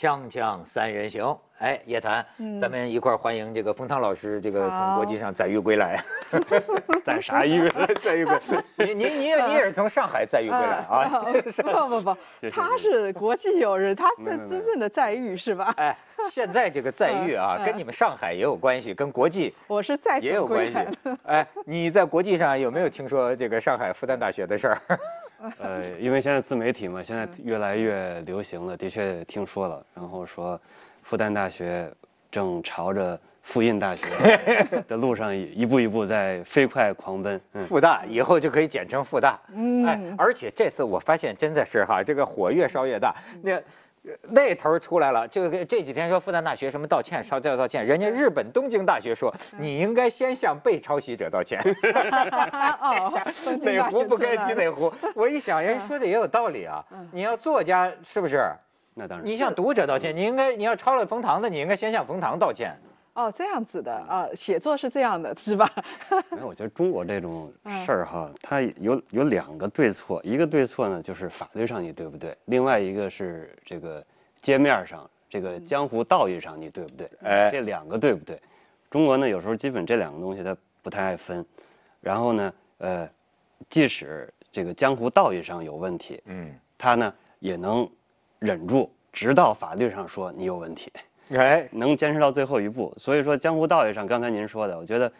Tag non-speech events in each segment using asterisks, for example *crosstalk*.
锵锵三人行，哎，叶檀，咱们一块儿欢迎这个冯唐老师，这个从国际上载誉归来。*laughs* 载啥誉？载誉归来。您您您也你也是从上海载誉归来啊？*laughs* 不不不，他是国际友人，他是真正的载誉是吧？哎，现在这个载誉啊，跟你们上海也有关系，跟国际我是在也有关系。*laughs* 哎，你在国际上有没有听说这个上海复旦大学的事儿？*laughs* 呃，因为现在自媒体嘛，现在越来越流行了，的确听说了。然后说，复旦大学正朝着复印大学 *laughs* 的路上一步一步在飞快狂奔。嗯复大以后就可以简称复大。嗯。哎，而且这次我发现真的是哈，这个火越烧越大。那。那头出来了，就这几天说复旦大学什么道歉，稍叫道歉。人家日本东京大学说，你应该先向被抄袭者道歉。*laughs* *laughs* 哪壶不开提哪壶。我一想，人说的也有道理啊。你要作家是不是？那当然。你向读者道歉，你应该你要抄了冯唐的，你应该先向冯唐道歉。哦，这样子的啊，写作是这样的，是吧？*laughs* 没有，我觉得中国这种事儿哈，它有有两个对错，一个对错呢就是法律上你对不对，另外一个是这个街面上这个江湖道义上你对不对？哎，这两个对不对？中国呢有时候基本这两个东西它不太爱分，然后呢，呃，即使这个江湖道义上有问题，嗯，他呢也能忍住，直到法律上说你有问题。哎，能坚持到最后一步，所以说江湖道义上，刚才您说的，我觉得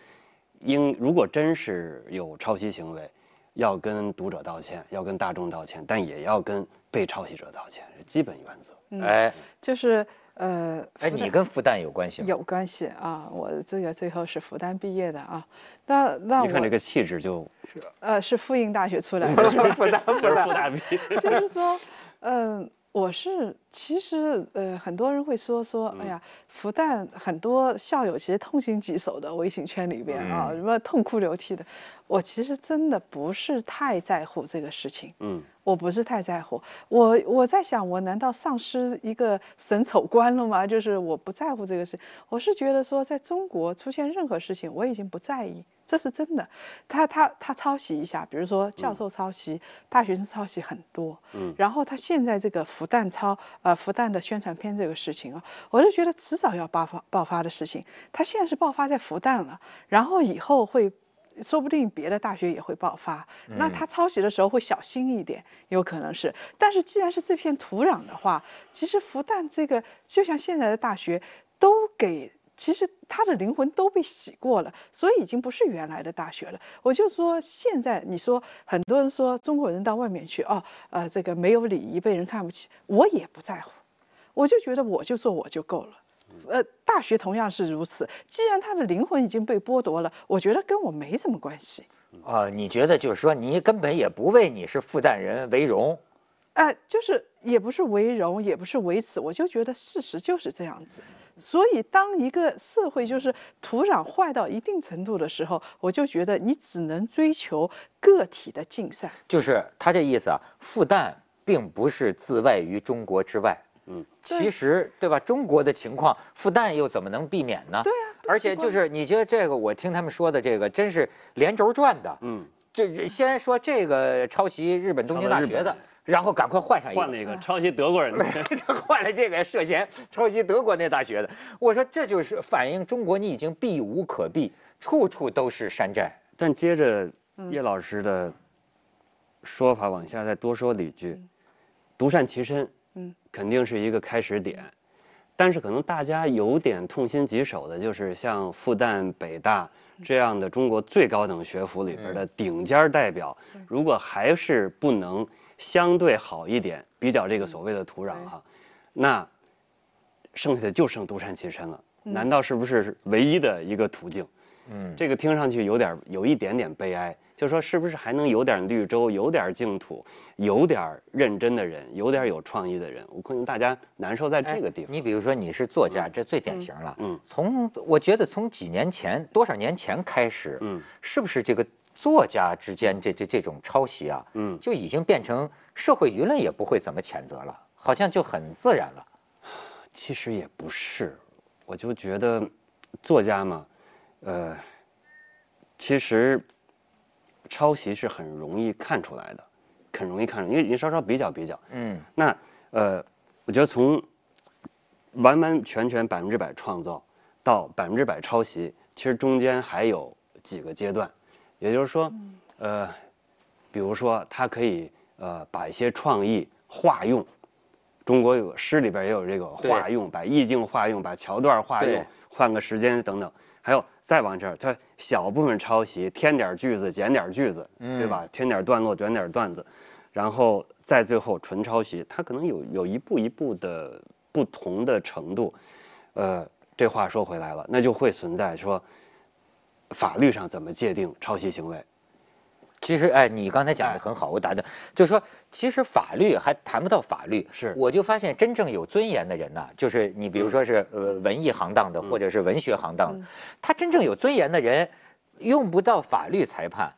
应如果真是有抄袭行为，要跟读者道歉，要跟大众道歉，但也要跟被抄袭者道歉，是基本原则。哎，就是呃，哎，你跟复旦有关系吗？有关系啊，我这个最后是复旦毕业的啊，那那你看这个气质就，是呃，是复印大学出来的，复旦 *laughs* 复旦复旦毕业，就是说，嗯。我是其实呃很多人会说说哎呀复旦很多校友其实痛心疾首的微信圈里边啊什么痛哭流涕的，我其实真的不是太在乎这个事情，嗯，我不是太在乎，我我在想我难道丧失一个审丑观了吗？就是我不在乎这个事，我是觉得说在中国出现任何事情我已经不在意。这是真的，他他他抄袭一下，比如说教授抄袭，大学生抄袭很多，嗯，然后他现在这个复旦抄，呃，复旦的宣传片这个事情啊，我就觉得迟早要爆发爆发的事情，它现在是爆发在复旦了，然后以后会，说不定别的大学也会爆发，那他抄袭的时候会小心一点，有可能是，但是既然是这片土壤的话，其实复旦这个就像现在的大学都给。其实他的灵魂都被洗过了，所以已经不是原来的大学了。我就说现在，你说很多人说中国人到外面去，哦，呃，这个没有礼仪，被人看不起，我也不在乎，我就觉得我就做我就够了。呃，大学同样是如此。既然他的灵魂已经被剥夺了，我觉得跟我没什么关系。啊，你觉得就是说你根本也不为你是复旦人为荣？哎，就是也不是为荣，也不是为耻，我就觉得事实就是这样子。所以，当一个社会就是土壤坏到一定程度的时候，我就觉得你只能追求个体的竞赛。就是他这意思啊，复旦并不是自外于中国之外。嗯，其实对吧？中国的情况，复旦又怎么能避免呢？对啊。而且就是你觉得这个，我听他们说的这个，真是连轴转的。嗯。这先说这个抄袭日本东京大学的。然后赶快换上一个，换了一个抄袭德国人的，*laughs* 换了这个涉嫌抄袭德国那大学的。我说这就是反映中国你已经避无可避，处处都是山寨。但接着叶老师的说法往下再多说几句，独善其身，嗯，肯定是一个开始点。但是可能大家有点痛心疾首的，就是像复旦、北大这样的中国最高等学府里边的顶尖代表，如果还是不能相对好一点，比较这个所谓的土壤哈，那剩下的就剩独善其身了。难道是不是唯一的一个途径？嗯，这个听上去有点有一点点悲哀。就说是不是还能有点绿洲，有点净土，有点认真的人，有点有创意的人？我可能大家难受在这个地方。你比如说你是作家，这最典型了。嗯。从我觉得从几年前多少年前开始，嗯，是不是这个作家之间这这这种抄袭啊，嗯，就已经变成社会舆论也不会怎么谴责了，好像就很自然了。其实也不是，我就觉得作家嘛，呃，其实。抄袭是很容易看出来的，很容易看出，因为你稍稍比较比较，嗯，那呃，我觉得从完完全全百分之百创造到百分之百抄袭，其实中间还有几个阶段，也就是说，呃，比如说他可以呃把一些创意化用，中国有诗里边也有这个化用，把意境化用，把桥段化用，换个时间等等，还有再往这儿，它小部分抄袭，添点句子，减点句子，对吧？添点段落，短点段子，然后再最后纯抄袭，它可能有有一步一步的不同的程度，呃，这话说回来了，那就会存在说，法律上怎么界定抄袭行为？其实，哎，你刚才讲的很好，我打断，就是说，其实法律还谈不到法律，是，我就发现真正有尊严的人呢，就是你比如说是呃文艺行当的，或者是文学行当的，他真正有尊严的人，用不到法律裁判，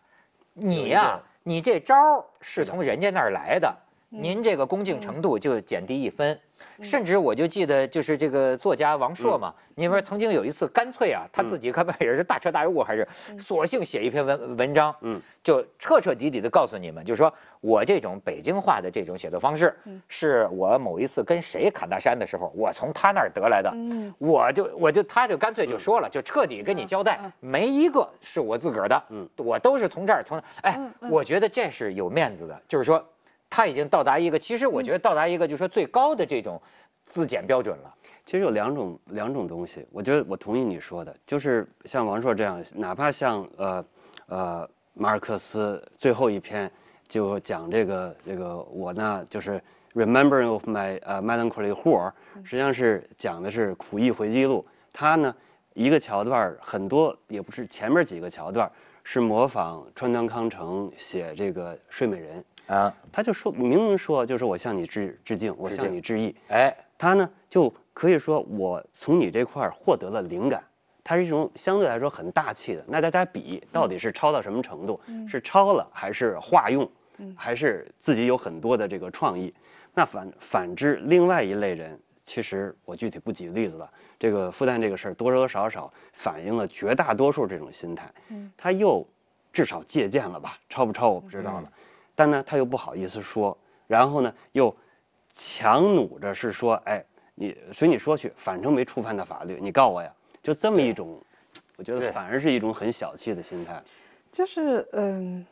你呀，你这招是从人家那儿来的，您这个恭敬程度就减低一分。甚至我就记得，就是这个作家王朔嘛，你说曾经有一次，干脆啊，他自己可能也是大彻大悟，还是索性写一篇文文章，嗯，就彻彻底底的告诉你们，就是说我这种北京话的这种写作方式，是我某一次跟谁侃大山的时候，我从他那儿得来的，嗯，我就我就他就干脆就说了，就彻底跟你交代，没一个是我自个儿的，嗯，我都是从这儿从，哎，我觉得这是有面子的，就是说。他已经到达一个，其实我觉得到达一个，就是说最高的这种自检标准了。其实有两种两种东西，我觉得我同意你说的，就是像王朔这样，哪怕像呃呃马尔克斯最后一篇就讲这个这个我呢就是 remembering of my 呃 melancholy whore，实际上是讲的是苦役回忆录。他呢一个桥段很多也不是前面几个桥段是模仿川端康成写这个睡美人。啊，他就说明明说就是我向你致致敬，我向你致意。哎，他呢就可以说我从你这块儿获得了灵感，它是一种相对来说很大气的。那大家比到底是抄到什么程度？是抄了还是化用？还是自己有很多的这个创意？那反反之，另外一类人，其实我具体不举例子了。这个复旦这个事儿多多少少反映了绝大多数这种心态。嗯，他又至少借鉴了吧？抄不抄我不知道了。但呢，他又不好意思说，然后呢，又强弩着是说，哎，你随你说去，反正没触犯到法律，你告我呀，就这么一种，我觉得反而是一种很小气的心态。就是嗯，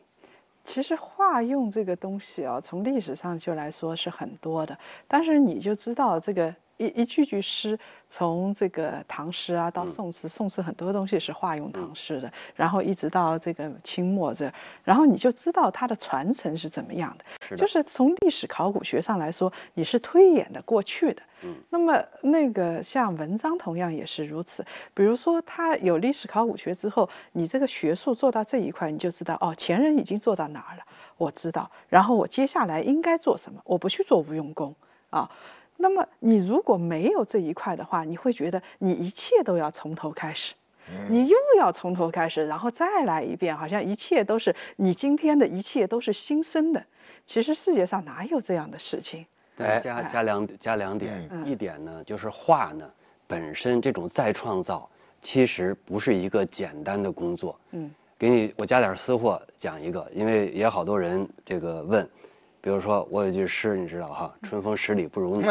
其实化用这个东西啊，从历史上就来说是很多的，但是你就知道这个。一一句句诗，从这个唐诗啊到宋词，宋词很多东西是化用唐诗的，然后一直到这个清末这，然后你就知道它的传承是怎么样的。就是从历史考古学上来说，你是推演的过去的。嗯。那么那个像文章同样也是如此。比如说，他有历史考古学之后，你这个学术做到这一块，你就知道哦，前人已经做到哪儿了，我知道。然后我接下来应该做什么？我不去做无用功啊。那么你如果没有这一块的话，你会觉得你一切都要从头开始，你又要从头开始，然后再来一遍，好像一切都是你今天的一切都是新生的。其实世界上哪有这样的事情？对，加加两加两点，一点呢就是画呢本身这种再创造其实不是一个简单的工作。嗯，给你我加点私货讲一个，因为也好多人这个问。比如说，我有句诗，你知道哈，“春风十里不如你”。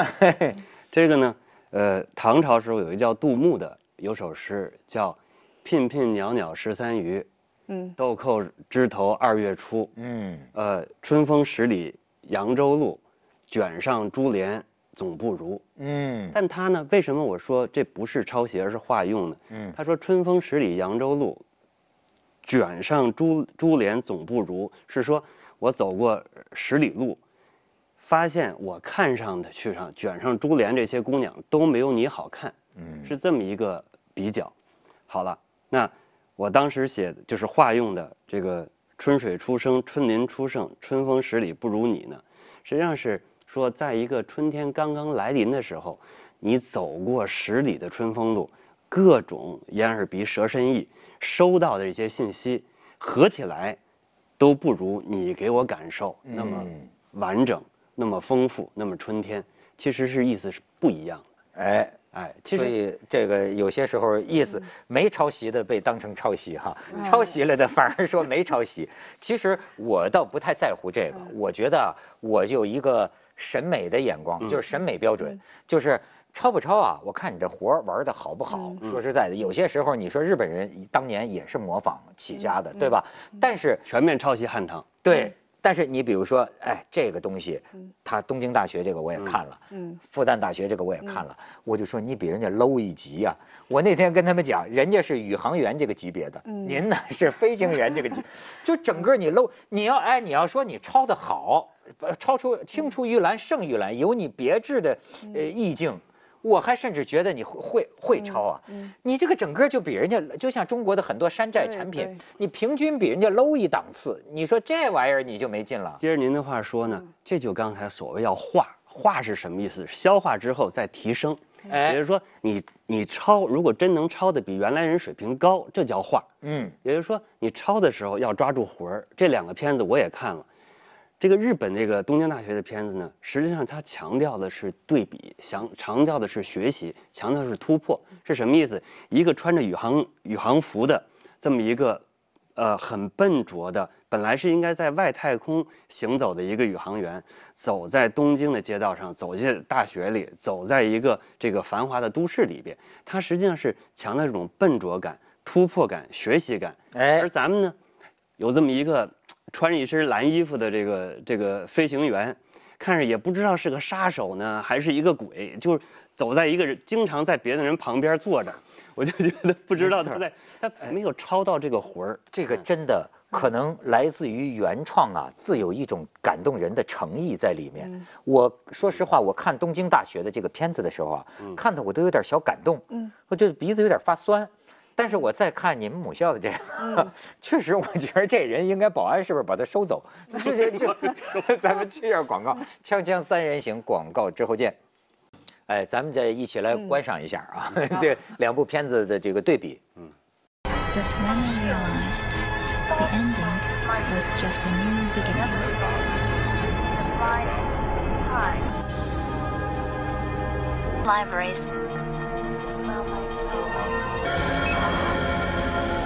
*laughs* 这个呢，呃，唐朝时候有一叫杜牧的，有首诗叫“聘聘袅袅十三余，嗯，豆蔻枝头二月初，嗯，呃，春风十里扬州路，卷上珠帘总不如”。嗯，但他呢，为什么我说这不是抄袭，而是化用呢？嗯，他说“春风十里扬州路，卷上珠珠帘总不如”，是说。我走过十里路，发现我看上的去上卷上珠帘这些姑娘都没有你好看，嗯，是这么一个比较。好了，那我当时写的就是化用的这个“春水初生，春林初盛，春风十里不如你”呢，实际上是说，在一个春天刚刚来临的时候，你走过十里的春风路，各种眼耳鼻舌身意收到的这些信息合起来。都不如你给我感受那么完整、那么丰富、那么春天，其实是意思是不一样的。哎哎，所以这个有些时候意思没抄袭的被当成抄袭哈，抄袭了的反而说没抄袭。其实我倒不太在乎这个，我觉得我有一个审美的眼光，就是审美标准，就是抄不抄啊？我看你这活儿玩的好不好？说实在的，有些时候你说日本人当年也是模仿起家的，对吧？但是全面抄袭汉唐。对。但是你比如说，哎，这个东西，他东京大学这个我也看了，嗯，复旦大学这个我也看了，我就说你比人家 low 一级呀。我那天跟他们讲，人家是宇航员这个级别的，您呢是飞行员这个级，*laughs* 就整个你 low，你要哎你要说你抄的好，超出青出于蓝胜于蓝，有你别致的呃意境。我还甚至觉得你会会会抄啊！你这个整个就比人家，就像中国的很多山寨产品，你平均比人家 low 一档次。你说这玩意儿你就没劲了。接着您的话说呢，这就刚才所谓要化，化是什么意思？消化之后再提升。哎，也就是说你你抄，如果真能抄的比原来人水平高，这叫化。嗯，也就是说你抄的时候要抓住魂儿。这两个片子我也看了。这个日本这个东京大学的片子呢，实际上它强调的是对比，强强调的是学习，强调是突破，是什么意思？一个穿着宇航宇航服的这么一个，呃，很笨拙的，本来是应该在外太空行走的一个宇航员，走在东京的街道上，走进大学里，走在一个这个繁华的都市里边，它实际上是强调这种笨拙感、突破感、学习感。哎，而咱们呢，有这么一个。穿着一身蓝衣服的这个这个飞行员，看着也不知道是个杀手呢，还是一个鬼，就是走在一个人经常在别的人旁边坐着，我就觉得不知道他在他没有抄到这个魂儿。这个真的可能来自于原创啊，自有一种感动人的诚意在里面。我说实话，我看东京大学的这个片子的时候啊，看的我都有点小感动，嗯我这鼻子有点发酸。*laughs* 但是我再看你们母校的这个，*laughs* 确实我觉得这人应该保安是不是把他收走？这这这，*laughs* 咱们接下广告，锵锵三人行广告之后见。哎，咱们再一起来观赏一下啊，*laughs* 这两部片子的这个对比。嗯。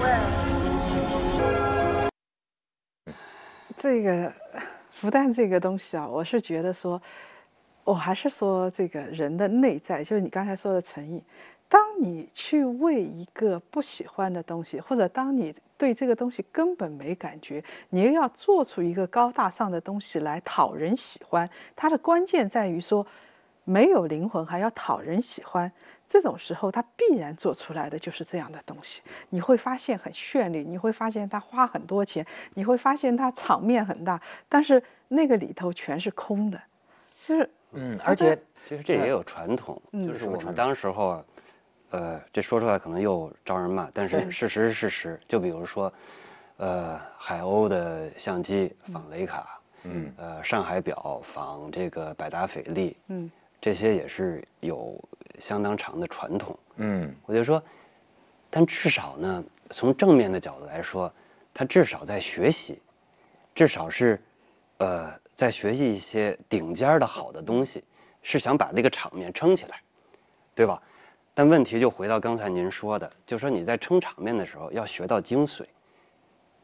*laughs* 这个复旦这个东西啊，我是觉得说，我还是说这个人的内在，就是你刚才说的诚意。当你去为一个不喜欢的东西，或者当你对这个东西根本没感觉，你又要做出一个高大上的东西来讨人喜欢，它的关键在于说。没有灵魂还要讨人喜欢，这种时候他必然做出来的就是这样的东西。你会发现很绚丽，你会发现他花很多钱，你会发现他场面很大，但是那个里头全是空的，就是嗯，而且其实这也有传统，就是我们当时候，呃，这说出来可能又招人骂，但是事实是事实。就比如说，呃，海鸥的相机仿雷卡，嗯，呃，上海表仿这个百达翡丽，嗯。这些也是有相当长的传统，嗯，我就说，但至少呢，从正面的角度来说，他至少在学习，至少是，呃，在学习一些顶尖的好的东西，是想把这个场面撑起来，对吧？但问题就回到刚才您说的，就说你在撑场面的时候要学到精髓。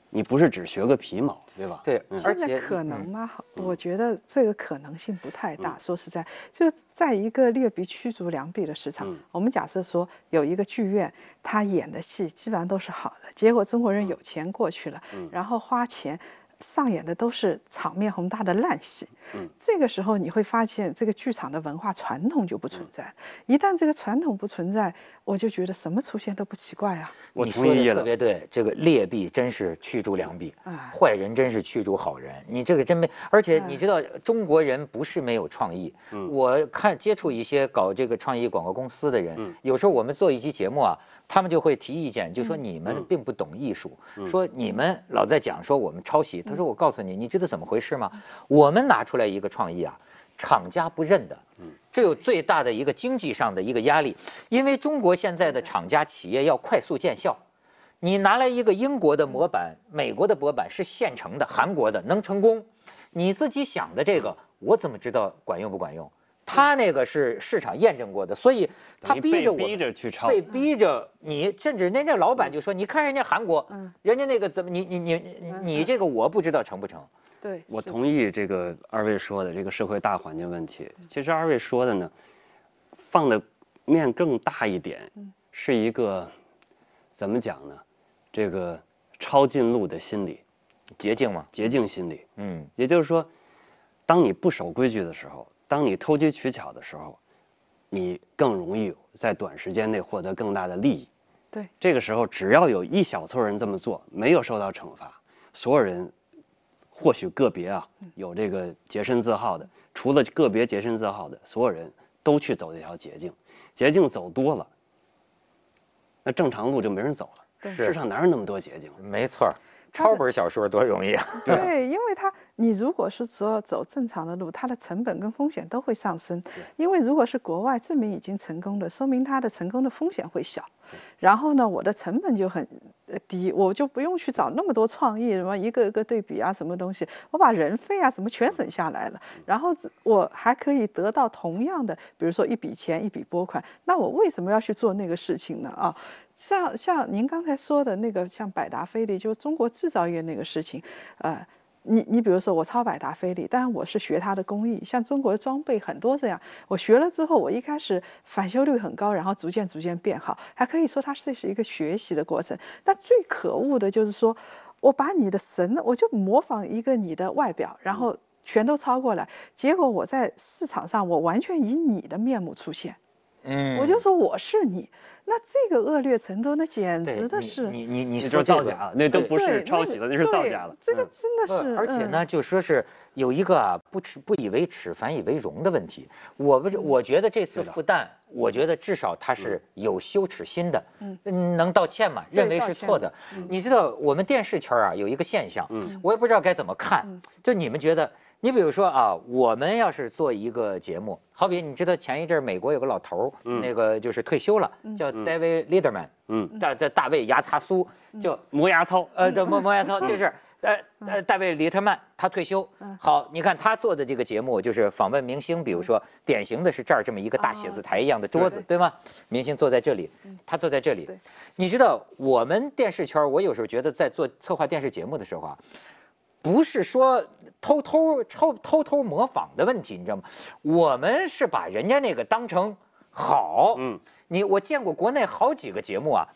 你不是只学个皮毛，对吧？对，而且可能吗？我觉得这个可能性不太大。说实在，就在一个劣币驱逐良币的市场，我们假设说有一个剧院，他演的戏基本上都是好的，结果中国人有钱过去了，然后花钱。上演的都是场面宏大的烂戏，嗯，这个时候你会发现这个剧场的文化传统就不存在。一旦这个传统不存在，我就觉得什么出现都不奇怪啊。你说的特别对，这个劣币真是驱逐良币，坏人真是驱逐好人。你这个真没，而且你知道中国人不是没有创意。嗯，我看接触一些搞这个创意广告公司的人，有时候我们做一期节目啊。他们就会提意见，就说你们并不懂艺术，说你们老在讲说我们抄袭。他说我告诉你，你知道怎么回事吗？我们拿出来一个创意啊，厂家不认的，这有最大的一个经济上的一个压力，因为中国现在的厂家企业要快速见效，你拿来一个英国的模板、美国的模板是现成的，韩国的能成功，你自己想的这个，我怎么知道管用不管用？他那个是市场验证过的，所以他逼着我，逼着去抄，被逼着你，甚至那那老板就说：“你看人家韩国，嗯，人家那个怎么，你你你你这个我不知道成不成。”对，我同意这个二位说的这个社会大环境问题。其实二位说的呢，放的面更大一点，是一个怎么讲呢？这个抄近路的心理，捷径嘛，捷径心理。嗯，也就是说，当你不守规矩的时候，当你投机取巧的时候，你更容易在短时间内获得更大的利益。对，这个时候只要有一小撮人这么做，没有受到惩罚，所有人，或许个别啊有这个洁身自好的，除了个别洁身自好的，所有人都去走这条捷径，捷径走多了，那正常路就没人走了。世上哪有那么多捷径？没错。抄本小说多容易啊！对，*laughs* 因为它你如果是说走正常的路，它的成本跟风险都会上升。因为如果是国外证明已经成功的，说明它的成功的风险会小。然后呢，我的成本就很低，我就不用去找那么多创意，什么一个一个对比啊，什么东西，我把人费啊什么全省下来了。然后我还可以得到同样的，比如说一笔钱一笔拨款，那我为什么要去做那个事情呢？啊？像像您刚才说的那个，像百达翡丽，就是中国制造业那个事情，呃，你你比如说我抄百达翡丽，当然我是学它的工艺，像中国的装备很多这样，我学了之后，我一开始返修率很高，然后逐渐逐渐变好，还可以说它是是一个学习的过程。但最可恶的就是说，我把你的神，我就模仿一个你的外表，然后全都抄过来，结果我在市场上我完全以你的面目出现，嗯，我就说我是你。那这个恶劣程度，那简直的是你你你说造假了，那都不是抄袭了，那是造假了。这个真的是，而且呢，就说是有一个啊，不耻不以为耻，反以为荣的问题。我不是，我觉得这次复旦，我觉得至少他是有羞耻心的，嗯，能道歉嘛？认为是错的。你知道我们电视圈啊有一个现象，嗯，我也不知道该怎么看，就你们觉得。你比如说啊，我们要是做一个节目，好比你知道前一阵美国有个老头儿，那个就是退休了，叫 David Letterman，嗯，大这大卫牙擦苏，叫磨牙操，呃，叫磨磨牙操，就是 *laughs* 呃呃大卫李特曼他退休，好，你看他做的这个节目就是访问明星，比如说典型的是这儿这么一个大写字台一样的桌子，对吗？明星坐在这里，他坐在这里，你知道我们电视圈，我有时候觉得在做策划电视节目的时候啊。不是说偷偷抄、偷偷模仿的问题，你知道吗？我们是把人家那个当成好。嗯，你我见过国内好几个节目啊，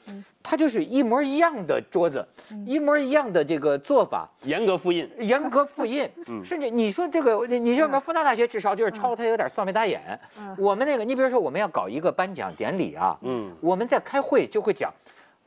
它就是一模一样的桌子，一模一样的这个做法，严格复印，严格复印。*laughs* 嗯，甚至你说这个，你你说我们复旦大学至少就是抄它有点算眉打眼。嗯，我们那个，你比如说我们要搞一个颁奖典礼啊，嗯，我们在开会就会讲。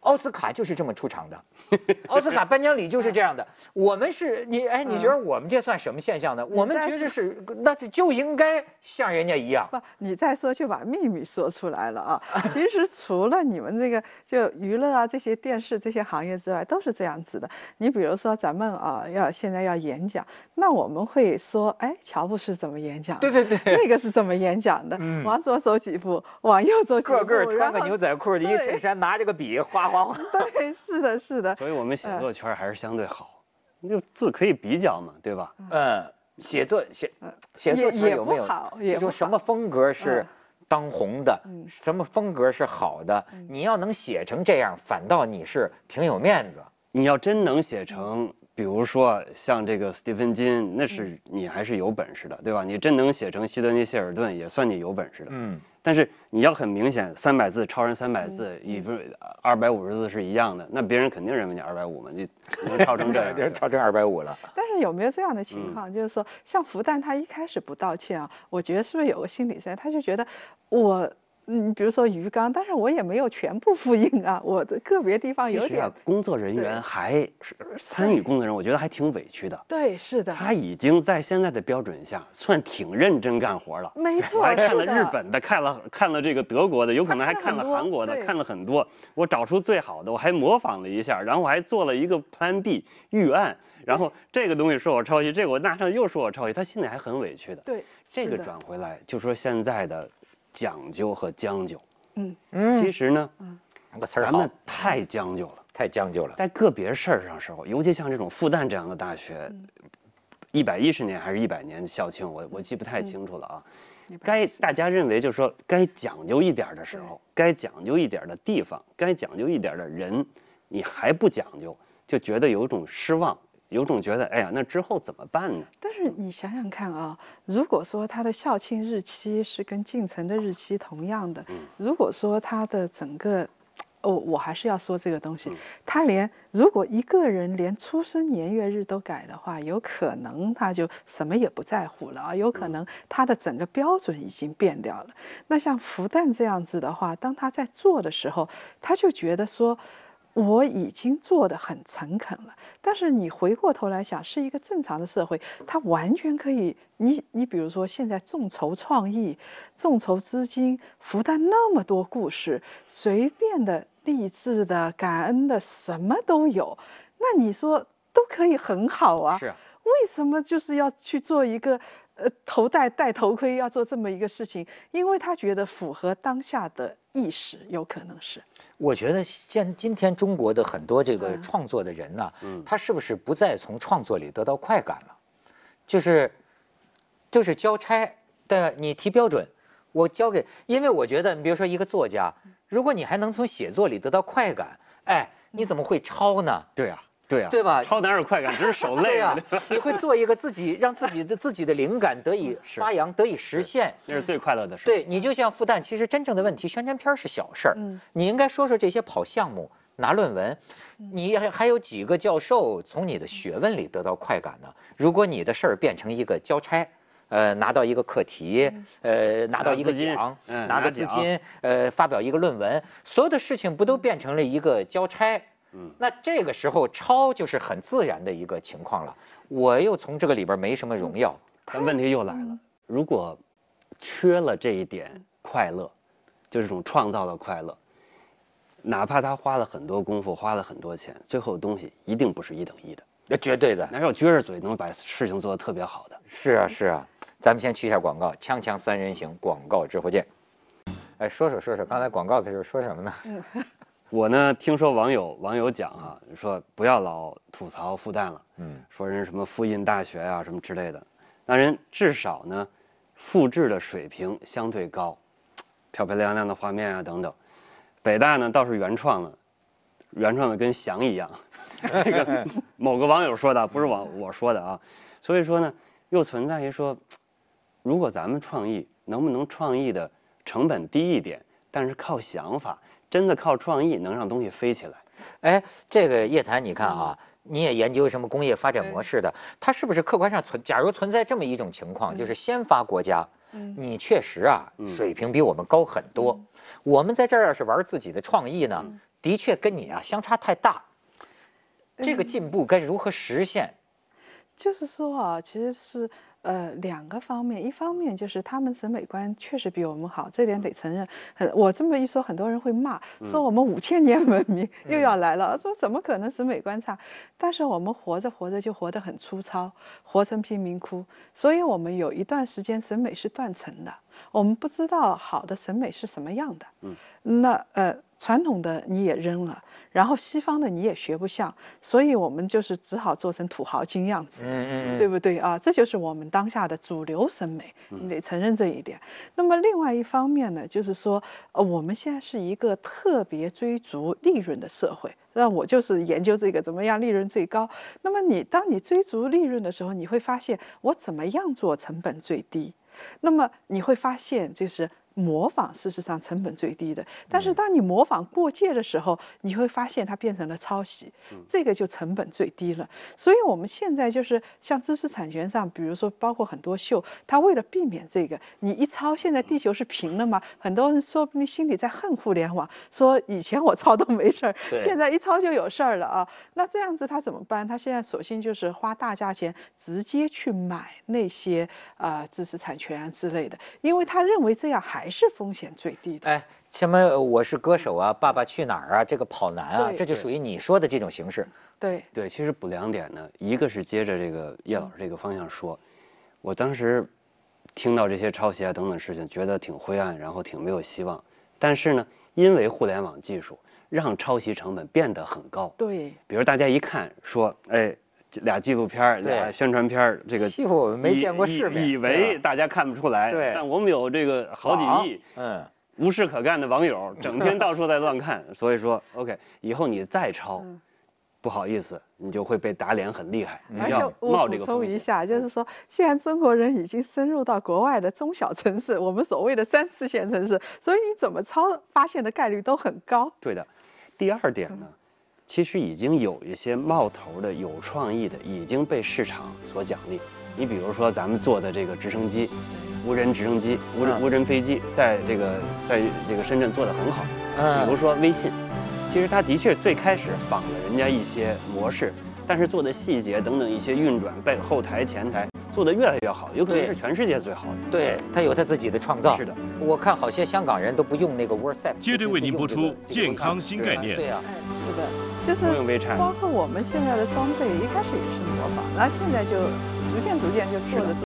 奥斯卡就是这么出场的，*laughs* 奥斯卡颁奖礼就是这样的。我们是你哎，你觉得我们这算什么现象呢？我们觉得是，那就就应该像人家一样。不，你再说就把秘密说出来了啊！*laughs* 其实除了你们这个就娱乐啊这些电视这些行业之外，都是这样子的。你比如说咱们啊要现在要演讲，那我们会说哎，乔布斯怎么演讲？对对对，那个是怎么演讲的？往左走几步，往右走几步，个个穿个牛仔裤，一衬衫，拿着个笔，哗哗。*laughs* 对，是的，是的。所以我们写作圈还是相对好，就字可以比较嘛，对吧？嗯，写作写写作圈有没有？就说什么风格是当红的，什么风格是好的？你要能写成这样，反倒你是挺有面子。你要真能写成，比如说像这个斯蒂芬金，那是你还是有本事的，对吧？你真能写成希德尼谢尔顿，也算你有本事的。嗯。但是你要很明显，三百字超人三百字，一不二百五十字是一样的，那别人肯定认为你二百五嘛，你能超成这样，*laughs* 抄成二百五了。但是有没有这样的情况，就是说像复旦他一开始不道歉啊，我觉得是不是有个心理在，他就觉得我。嗯，比如说鱼缸，但是我也没有全部复印啊，我的个别地方有点。其实啊，工作人员还是参与工作人员，我觉得还挺委屈的。对，是的。他已经在现在的标准下，算挺认真干活了。没错。*laughs* 我还看了日本的，看了看了这个德国的，有可能还看了韩国的，看了很多。我找出最好的，我还模仿了一下，然后我还做了一个 Plan B 预案，然后这个东西说我抄袭，这个我拿上又说我抄袭，他心里还很委屈的。对。这个转回来就说现在的。讲究和将就，嗯。嗯，其实呢，嗯，咱们太将就了，太将就了。在个别事儿上时候，尤其像这种复旦这样的大学，一百一十年还是一百年校庆，我我记不太清楚了啊。该大家认为就是说该讲究一点的时候，该讲究一点的地方，该讲究一点的人，你还不讲究，就觉得有一种失望，有种觉得，哎呀，那之后怎么办呢？但是你想想看啊，如果说他的校庆日期是跟进城的日期同样的，如果说他的整个，哦，我还是要说这个东西，他连如果一个人连出生年月日都改的话，有可能他就什么也不在乎了啊，有可能他的整个标准已经变掉了。那像复旦这样子的话，当他在做的时候，他就觉得说。我已经做的很诚恳了，但是你回过头来想，是一个正常的社会，它完全可以，你你比如说现在众筹创意，众筹资金，复旦那么多故事，随便的励志的、感恩的，什么都有，那你说都可以很好啊。是。为什么就是要去做一个呃头戴戴头盔要做这么一个事情？因为他觉得符合当下的意识，有可能是。我觉得现今天中国的很多这个创作的人呢，嗯他是不是不再从创作里得到快感了？就是，就是交差，对你提标准，我交给，因为我觉得，你比如说一个作家，如果你还能从写作里得到快感，哎，你怎么会抄呢？对啊。对啊，对吧？超哪有快感，只是手累 *laughs* 啊。你会做一个自己，让自己的自己的灵感得以发扬，得以实现，那是最快乐的事。对你就像复旦，其实真正的问题，宣传片是小事儿。嗯，你应该说说这些跑项目、拿论文，你还还有几个教授从你的学问里得到快感呢？如果你的事儿变成一个交差，呃，拿到一个课题，呃，拿到一个奖，拿个资金，呃，发表一个论文，所有的事情不都变成了一个交差？嗯，那这个时候抄就是很自然的一个情况了。我又从这个里边没什么荣耀，但问题又来了，如果缺了这一点快乐，就这种创造的快乐，哪怕他花了很多功夫，花了很多钱，最后东西一定不是一等一的。那绝对的，哪有撅着嘴能把事情做得特别好的？是啊是啊，咱们先去一下广告，锵锵三人行，广告之后见。哎，说说说说，刚才广告的时候说什么呢？我呢，听说网友网友讲啊，说不要老吐槽复旦了，嗯，说人什么复印大学啊什么之类的，那人至少呢，复制的水平相对高，漂漂亮亮的画面啊等等。北大呢倒是原创了，原创的跟翔一样，*laughs* 这个 *laughs* 某个网友说的，不是我我说的啊。所以说呢，又存在于说，如果咱们创意能不能创意的成本低一点，但是靠想法。真的靠创意能让东西飞起来？哎，这个叶檀，你看啊，你也研究什么工业发展模式的？它是不是客观上存？假如存在这么一种情况，就是先发国家，你确实啊，水平比我们高很多。我们在这儿要是玩自己的创意呢，的确跟你啊相差太大。这个进步该如何实现？就是说啊，其实是。呃，两个方面，一方面就是他们审美观确实比我们好，这点得承认。很，我这么一说，很多人会骂，说我们五千年文明又要来了，说怎么可能审美观差？但是我们活着活着就活得很粗糙，活成贫民窟，所以我们有一段时间审美是断层的，我们不知道好的审美是什么样的。嗯，那呃。传统的你也扔了，然后西方的你也学不像，所以我们就是只好做成土豪金样子，嗯嗯对不对啊？这就是我们当下的主流审美，你得承认这一点。那么另外一方面呢，就是说，呃，我们现在是一个特别追逐利润的社会，那我就是研究这个怎么样利润最高。那么你当你追逐利润的时候，你会发现我怎么样做成本最低？那么你会发现就是。模仿事实上成本最低的，但是当你模仿过界的时候，你会发现它变成了抄袭，这个就成本最低了。所以我们现在就是像知识产权上，比如说包括很多秀，它为了避免这个，你一抄，现在地球是平的嘛？很多人说不定心里在恨互联网，说以前我抄都没事儿，*laughs* 现在一抄就有事儿了啊。那这样子他怎么办？他现在索性就是花大价钱直接去买那些啊知识产权之类的，因为他认为这样还。还是风险最低的。哎，什么我是歌手啊，爸爸去哪儿啊，这个跑男啊，这就属于你说的这种形式。对对，其实补两点呢，一个是接着这个叶老师这个方向说，我当时听到这些抄袭啊等等事情，觉得挺灰暗，然后挺没有希望。但是呢，因为互联网技术让抄袭成本变得很高。对。比如大家一看说，哎。俩纪录片俩宣传片这个欺负我们没见过世面，以为大家看不出来，对，但我们有这个好几亿，嗯，无事可干的网友，整天 *laughs* 到处在乱看，所以说，OK，以后你再抄，不好意思，你就会被打脸很厉害。而且我补充一下，就是说，现在中国人已经深入到国外的中小城市，我们所谓的三四线城市，所以你怎么抄发现的概率都很高。对的。第二点呢，其实已经有一些冒头的、有创意的，已经被市场所奖励。你比如说咱们做的这个直升机，无人直升机、无人无人飞机，在这个在这个深圳做的很好。嗯。比如说微信，其实它的确最开始仿了人家一些模式，但是做的细节等等一些运转背后台前台做的越来越好，有可能是全世界最好的。对，它有它自己的创造。是的。我看好些香港人都不用那个 WhatsApp。接着为您播出健康新概念。对啊，是的，就是包括我们现在的装备，一开始也是模仿，然后现在就。逐渐逐渐就做的。